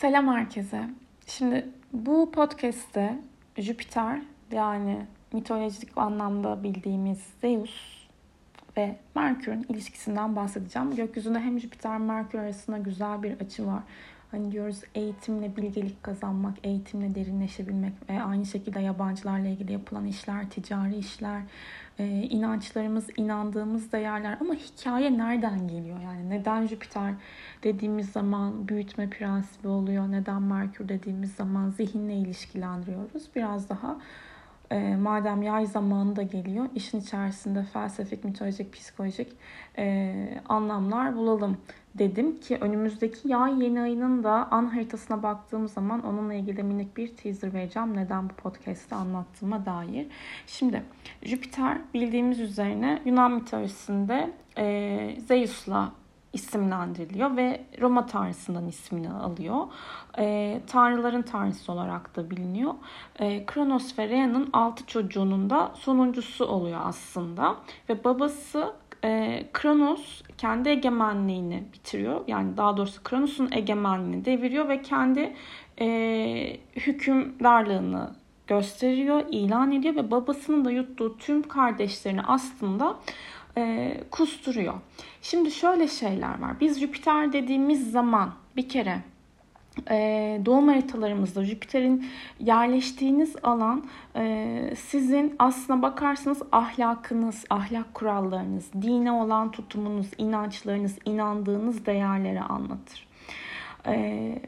Selam herkese. Şimdi bu podcast'te Jüpiter yani mitolojik anlamda bildiğimiz Zeus ve Merkür'ün ilişkisinden bahsedeceğim. Gökyüzünde hem Jüpiter Merkür arasında güzel bir açı var. Hani diyoruz eğitimle bilgelik kazanmak, eğitimle derinleşebilmek ve aynı şekilde yabancılarla ilgili yapılan işler, ticari işler, e, inançlarımız, inandığımız değerler ama hikaye nereden geliyor? Yani neden Jüpiter dediğimiz zaman büyütme prensibi oluyor, neden Merkür dediğimiz zaman zihinle ilişkilendiriyoruz. Biraz daha e, madem yay zamanı da geliyor, işin içerisinde felsefik, mitolojik, psikolojik e, anlamlar bulalım dedim ki önümüzdeki yay yeni ayının da an haritasına baktığım zaman onunla ilgili minik bir teaser vereceğim. Neden bu podcast'te anlattığıma dair. Şimdi Jüpiter bildiğimiz üzerine Yunan mitolojisinde e, Zeus'la isimlendiriliyor ve Roma tanrısından ismini alıyor. E, tanrıların tanrısı olarak da biliniyor. E, Kronos ve Rhea'nın altı çocuğunun da sonuncusu oluyor aslında. Ve babası e, Kronos kendi egemenliğini bitiriyor. Yani daha doğrusu Kronos'un egemenliğini deviriyor ve kendi e, hükümdarlığını gösteriyor, ilan ediyor ve babasının da yuttuğu tüm kardeşlerini aslında e, kusturuyor. Şimdi şöyle şeyler var. Biz Jüpiter dediğimiz zaman bir kere e, doğum haritalarımızda Jüpiter'in yerleştiğiniz alan e, sizin aslına bakarsanız ahlakınız, ahlak kurallarınız, dine olan tutumunuz, inançlarınız, inandığınız değerleri anlatır. E,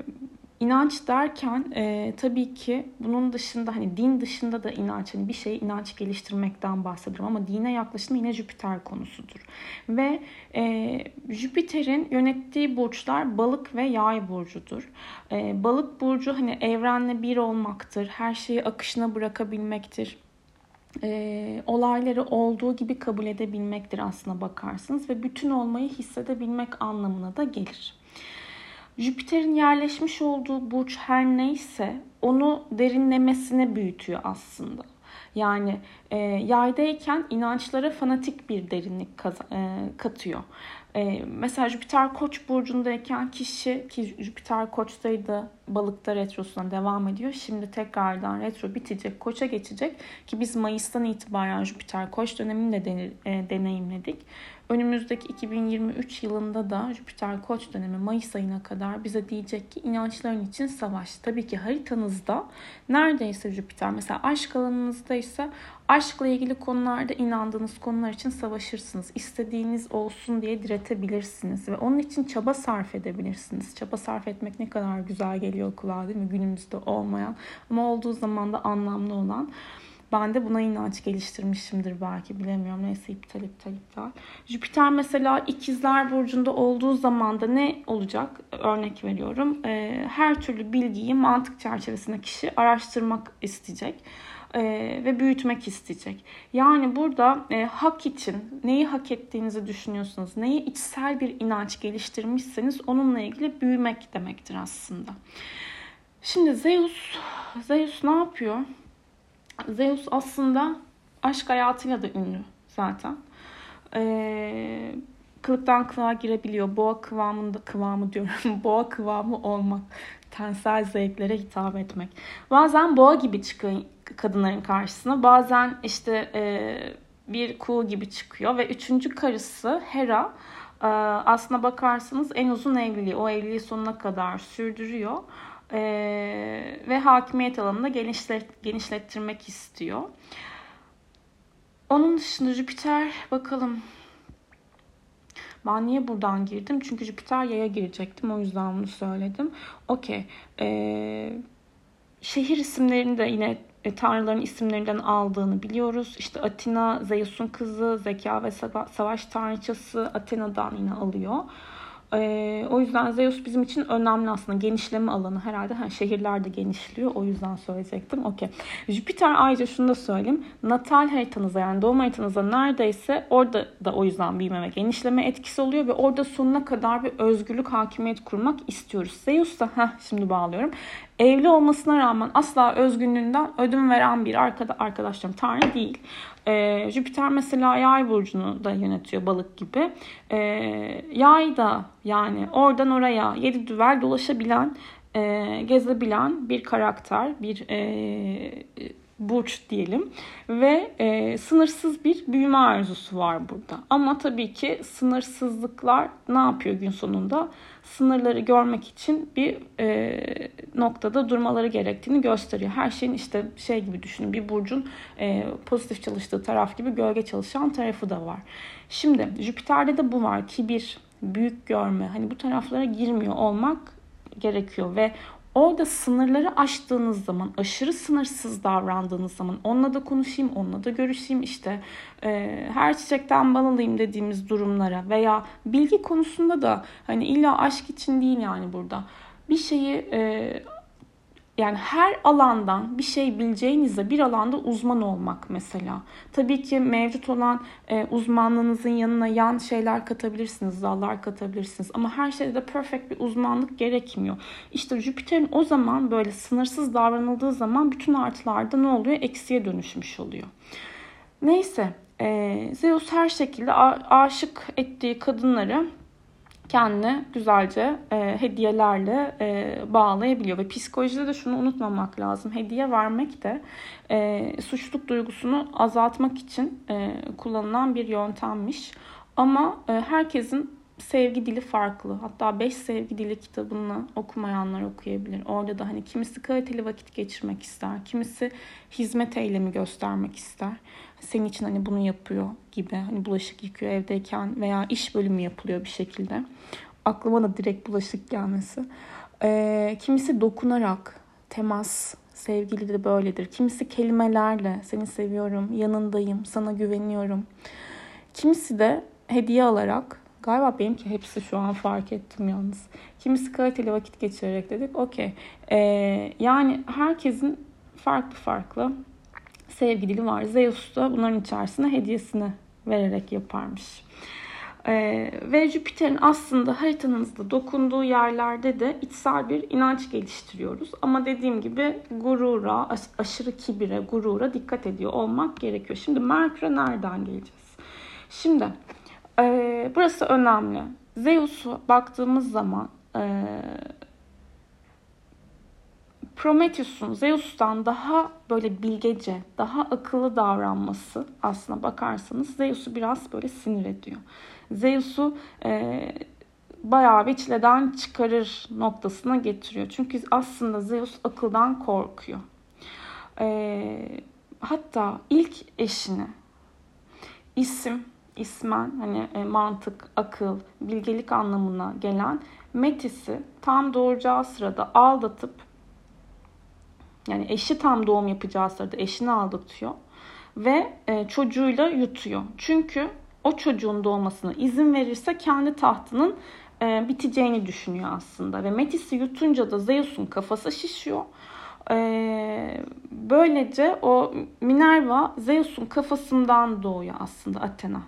İnanç derken e, tabii ki bunun dışında hani din dışında da inanç hani bir şey inanç geliştirmekten bahsediyorum ama dine yaklaşım yine Jüpiter konusudur. Ve e, Jüpiter'in yönettiği burçlar balık ve yay burcudur. E, balık burcu hani evrenle bir olmaktır. Her şeyi akışına bırakabilmektir e, olayları olduğu gibi kabul edebilmektir aslına bakarsınız ve bütün olmayı hissedebilmek anlamına da gelir. Jüpiter'in yerleşmiş olduğu burç her neyse onu derinlemesine büyütüyor aslında. Yani e, yaydayken inançlara fanatik bir derinlik e, katıyor. E, mesela Jüpiter Koç burcundayken kişi ki Jüpiter Koç'taydı balıkta retrosuna devam ediyor. Şimdi tekrardan retro bitecek, Koç'a geçecek ki biz Mayıs'tan itibaren Jüpiter Koç dönemini de denir, e, deneyimledik. Önümüzdeki 2023 yılında da Jüpiter Koç dönemi Mayıs ayına kadar bize diyecek ki inançların için savaş. Tabii ki haritanızda neredeyse Jüpiter mesela aşk alanınızda ise aşkla ilgili konularda inandığınız konular için savaşırsınız. İstediğiniz olsun diye diretebilirsiniz ve onun için çaba sarf edebilirsiniz. Çaba sarf etmek ne kadar güzel geliyor kulağa değil mi? Günümüzde olmayan ama olduğu zaman da anlamlı olan. Ben de buna inanç geliştirmişimdir belki bilemiyorum. Neyse iptal iptal iptal. Jüpiter mesela ikizler burcunda olduğu zaman da ne olacak? Örnek veriyorum. Ee, her türlü bilgiyi mantık çerçevesinde kişi araştırmak isteyecek. E, ve büyütmek isteyecek. Yani burada e, hak için neyi hak ettiğinizi düşünüyorsunuz, neyi içsel bir inanç geliştirmişseniz onunla ilgili büyümek demektir aslında. Şimdi Zeus, Zeus ne yapıyor? Zeus aslında aşk hayatıyla da ünlü zaten. Ee, kılıktan kılığa girebiliyor. Boğa kıvamında kıvamı diyorum. boğa kıvamı olmak. Tensel zevklere hitap etmek. Bazen boğa gibi çıkıyor kadınların karşısına. Bazen işte e, bir kuğu gibi çıkıyor ve üçüncü karısı Hera e, aslına bakarsanız en uzun evliliği. O evliliği sonuna kadar sürdürüyor e, ve hakimiyet alanını genişlet, genişlettirmek istiyor. Onun dışında Jüpiter bakalım ben niye buradan girdim? Çünkü Jüpiter yaya girecektim. O yüzden bunu söyledim. Okey. Ee, şehir isimlerini de yine e, tanrıların isimlerinden aldığını biliyoruz. İşte Atina Zeus'un kızı, zeka ve savaş tanrıçası Athena'dan yine alıyor. Ee, o yüzden Zeus bizim için önemli aslında. Genişleme alanı herhalde. Ha, şehirler de genişliyor. O yüzden söyleyecektim. Okey. Jüpiter ayrıca şunu da söyleyeyim. Natal haritanıza yani doğum haritanıza neredeyse orada da o yüzden büyüme ve genişleme etkisi oluyor ve orada sonuna kadar bir özgürlük hakimiyet kurmak istiyoruz. Zeus da heh, şimdi bağlıyorum. Evli olmasına rağmen asla özgünlüğünden ödün veren bir arkada, arkadaşlarım tanrı değil. Ee, Jüpiter mesela yay burcunu da yönetiyor balık gibi. Ee, yay da yani oradan oraya yedi düvel dolaşabilen e, gezebilen bir karakter, bir e, burç diyelim ve e, sınırsız bir büyüme arzusu var burada. Ama tabii ki sınırsızlıklar ne yapıyor gün sonunda? Sınırları görmek için bir e, noktada durmaları gerektiğini gösteriyor. Her şeyin işte şey gibi düşünün bir burcun e, pozitif çalıştığı taraf gibi gölge çalışan tarafı da var. Şimdi Jüpiter'de de bu var ki bir büyük görme hani bu taraflara girmiyor olmak gerekiyor ve Orada sınırları aştığınız zaman, aşırı sınırsız davrandığınız zaman onunla da konuşayım, onunla da görüşeyim işte e, her çiçekten bal alayım dediğimiz durumlara veya bilgi konusunda da hani illa aşk için değil yani burada. Bir şeyi e, yani her alandan bir şey bileceğinizde bir alanda uzman olmak mesela. Tabii ki mevcut olan e, uzmanlığınızın yanına yan şeyler katabilirsiniz, dallar katabilirsiniz. Ama her şeyde de perfect bir uzmanlık gerekmiyor. İşte Jüpiter'in o zaman böyle sınırsız davranıldığı zaman bütün artılarda ne oluyor? Eksiye dönüşmüş oluyor. Neyse e, Zeus her şekilde aşık ettiği kadınları kendini güzelce e, hediyelerle e, bağlayabiliyor. Ve psikolojide de şunu unutmamak lazım. Hediye vermek de e, suçluluk duygusunu azaltmak için e, kullanılan bir yöntemmiş. Ama e, herkesin sevgi dili farklı. Hatta 5 sevgi dili kitabını okumayanlar okuyabilir. Orada da hani kimisi kaliteli vakit geçirmek ister. Kimisi hizmet eylemi göstermek ister. Senin için hani bunu yapıyor gibi. Hani bulaşık yıkıyor evdeyken veya iş bölümü yapılıyor bir şekilde. Aklıma da direkt bulaşık gelmesi. Ee, kimisi dokunarak temas, sevgili de böyledir. Kimisi kelimelerle seni seviyorum, yanındayım, sana güveniyorum. Kimisi de hediye alarak Galiba benimki hepsi şu an fark ettim yalnız. Kimisi kaliteli vakit geçirerek dedik. Okey. Ee, yani herkesin farklı farklı sevgi dili var. Zeus da bunların içerisine hediyesini vererek yaparmış. Ee, ve Jüpiter'in aslında haritanızda dokunduğu yerlerde de içsel bir inanç geliştiriyoruz. Ama dediğim gibi gurura, aşırı kibire, gurura dikkat ediyor olmak gerekiyor. Şimdi Merkür'e nereden geleceğiz? Şimdi e, burası önemli. Zeus'u baktığımız zaman e, Prometheus'un Zeus'tan daha böyle bilgece, daha akıllı davranması aslına bakarsanız Zeus'u biraz böyle sinir ediyor. Zeus'u e, bayağı bir çileden çıkarır noktasına getiriyor. Çünkü aslında Zeus akıldan korkuyor. E, hatta ilk eşini isim, ismen hani e, mantık, akıl, bilgelik anlamına gelen Metis'i tam doğuracağı sırada aldatıp yani eşi tam doğum yapacağı sırada eşini aldatıyor ve e, çocuğuyla yutuyor. Çünkü o çocuğun doğmasına izin verirse kendi tahtının e, biteceğini düşünüyor aslında. Ve Metis'i yutunca da Zeus'un kafası şişiyor. E, böylece o Minerva Zeus'un kafasından doğuyor aslında Athena.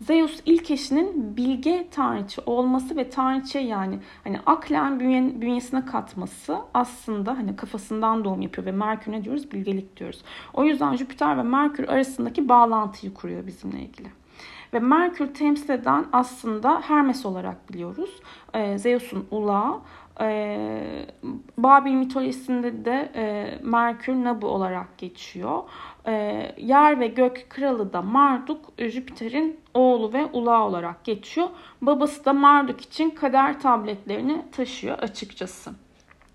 Zeus ilk eşinin bilge tanrıçı olması ve tanrıçı yani hani aklen bünye, bünyesine katması aslında hani kafasından doğum yapıyor ve Merkür ne diyoruz? Bilgelik diyoruz. O yüzden Jüpiter ve Merkür arasındaki bağlantıyı kuruyor bizimle ilgili. Ve Merkür temsil eden aslında Hermes olarak biliyoruz. Ee, Zeus'un ulağı. Ee, Babil mitolojisinde de e, Merkür Nabu olarak geçiyor. Ee, yer ve gök kralı da Marduk, Jüpiter'in oğlu ve ulağı olarak geçiyor. Babası da Marduk için kader tabletlerini taşıyor açıkçası.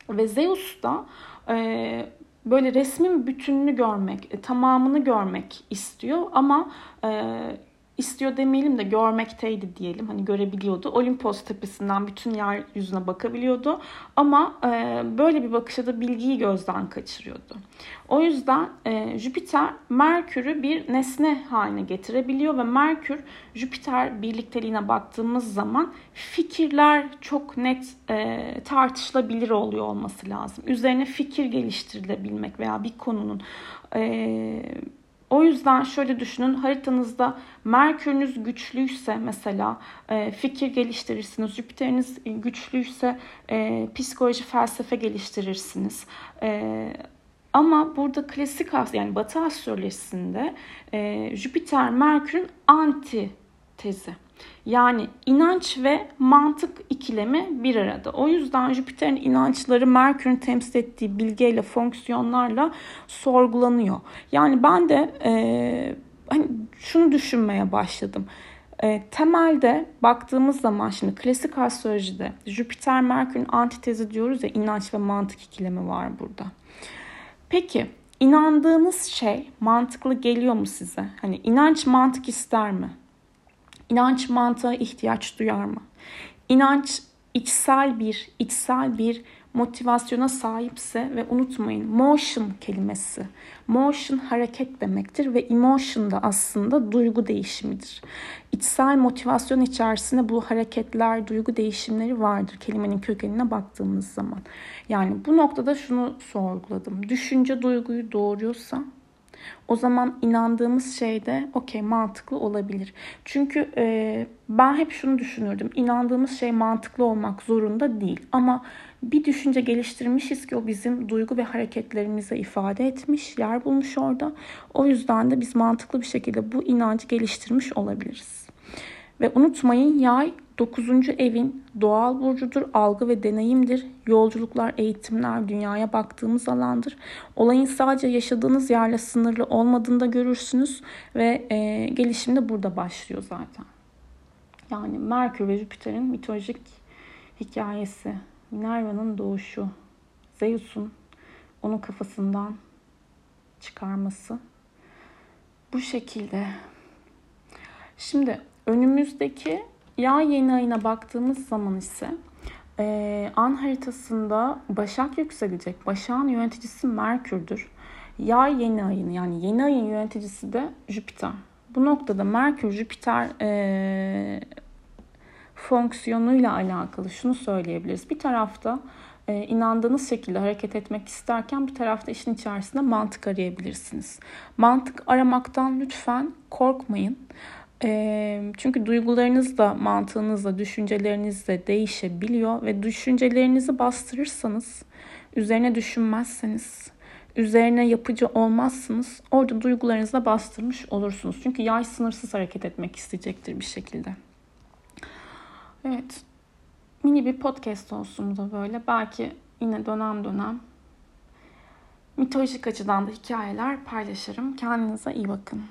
Ve Zeus da e, böyle resmin bütününü görmek, e, tamamını görmek istiyor ama e, istiyor demeyelim de görmekteydi diyelim. Hani görebiliyordu. Olimpos tepesinden bütün yeryüzüne bakabiliyordu. Ama e, böyle bir bakışa da bilgiyi gözden kaçırıyordu. O yüzden e, Jüpiter Merkür'ü bir nesne haline getirebiliyor ve Merkür Jüpiter birlikteliğine baktığımız zaman fikirler çok net e, tartışılabilir oluyor olması lazım. Üzerine fikir geliştirilebilmek veya bir konunun e, o yüzden şöyle düşünün haritanızda Merkür'ünüz güçlüyse mesela e, fikir geliştirirsiniz. Jüpiter'iniz güçlüyse e, psikoloji felsefe geliştirirsiniz. E, ama burada klasik yani Batı astrolojisinde e, Jüpiter Merkür'ün anti tezi. Yani inanç ve mantık ikilemi bir arada. O yüzden Jüpiter'in inançları Merkür'ün temsil ettiği bilgeyle, fonksiyonlarla sorgulanıyor. Yani ben de e, hani şunu düşünmeye başladım. E, temelde baktığımız zaman şimdi klasik astrolojide Jüpiter Merkür'ün antitezi diyoruz ya inanç ve mantık ikilemi var burada. Peki inandığınız şey mantıklı geliyor mu size? Hani inanç mantık ister mi? İnanç mantığa ihtiyaç duyar mı? İnanç içsel bir, içsel bir motivasyona sahipse ve unutmayın motion kelimesi. Motion hareket demektir ve emotion da aslında duygu değişimidir. İçsel motivasyon içerisinde bu hareketler, duygu değişimleri vardır kelimenin kökenine baktığımız zaman. Yani bu noktada şunu sorguladım. Düşünce duyguyu doğuruyorsa o zaman inandığımız şey de okey mantıklı olabilir. Çünkü e, ben hep şunu düşünürdüm. İnandığımız şey mantıklı olmak zorunda değil. Ama bir düşünce geliştirmişiz ki o bizim duygu ve hareketlerimize ifade etmiş, yer bulmuş orada. O yüzden de biz mantıklı bir şekilde bu inancı geliştirmiş olabiliriz. Ve unutmayın yay 9. evin doğal burcudur, algı ve deneyimdir. Yolculuklar, eğitimler, dünyaya baktığımız alandır. Olayın sadece yaşadığınız yerle sınırlı olmadığını da görürsünüz ve e, gelişim de burada başlıyor zaten. Yani Merkür ve Jüpiter'in mitolojik hikayesi, Minerva'nın doğuşu, Zeus'un onun kafasından çıkarması bu şekilde. Şimdi önümüzdeki yay yeni ayına baktığımız zaman ise e, an haritasında Başak yükselecek. Başak'ın yöneticisi Merkür'dür. Yay yeni ayını yani yeni ayın yöneticisi de Jüpiter. Bu noktada Merkür Jüpiter e, fonksiyonuyla alakalı şunu söyleyebiliriz. Bir tarafta e, inandığınız şekilde hareket etmek isterken bir tarafta işin içerisinde mantık arayabilirsiniz. Mantık aramaktan lütfen korkmayın. Çünkü duygularınız da mantığınız da düşünceleriniz de değişebiliyor ve düşüncelerinizi bastırırsanız, üzerine düşünmezseniz, üzerine yapıcı olmazsınız orada duygularınızı da bastırmış olursunuz. Çünkü yay sınırsız hareket etmek isteyecektir bir şekilde. Evet. Mini bir podcast olsun da böyle. Belki yine dönem dönem mitolojik açıdan da hikayeler paylaşırım. Kendinize iyi bakın.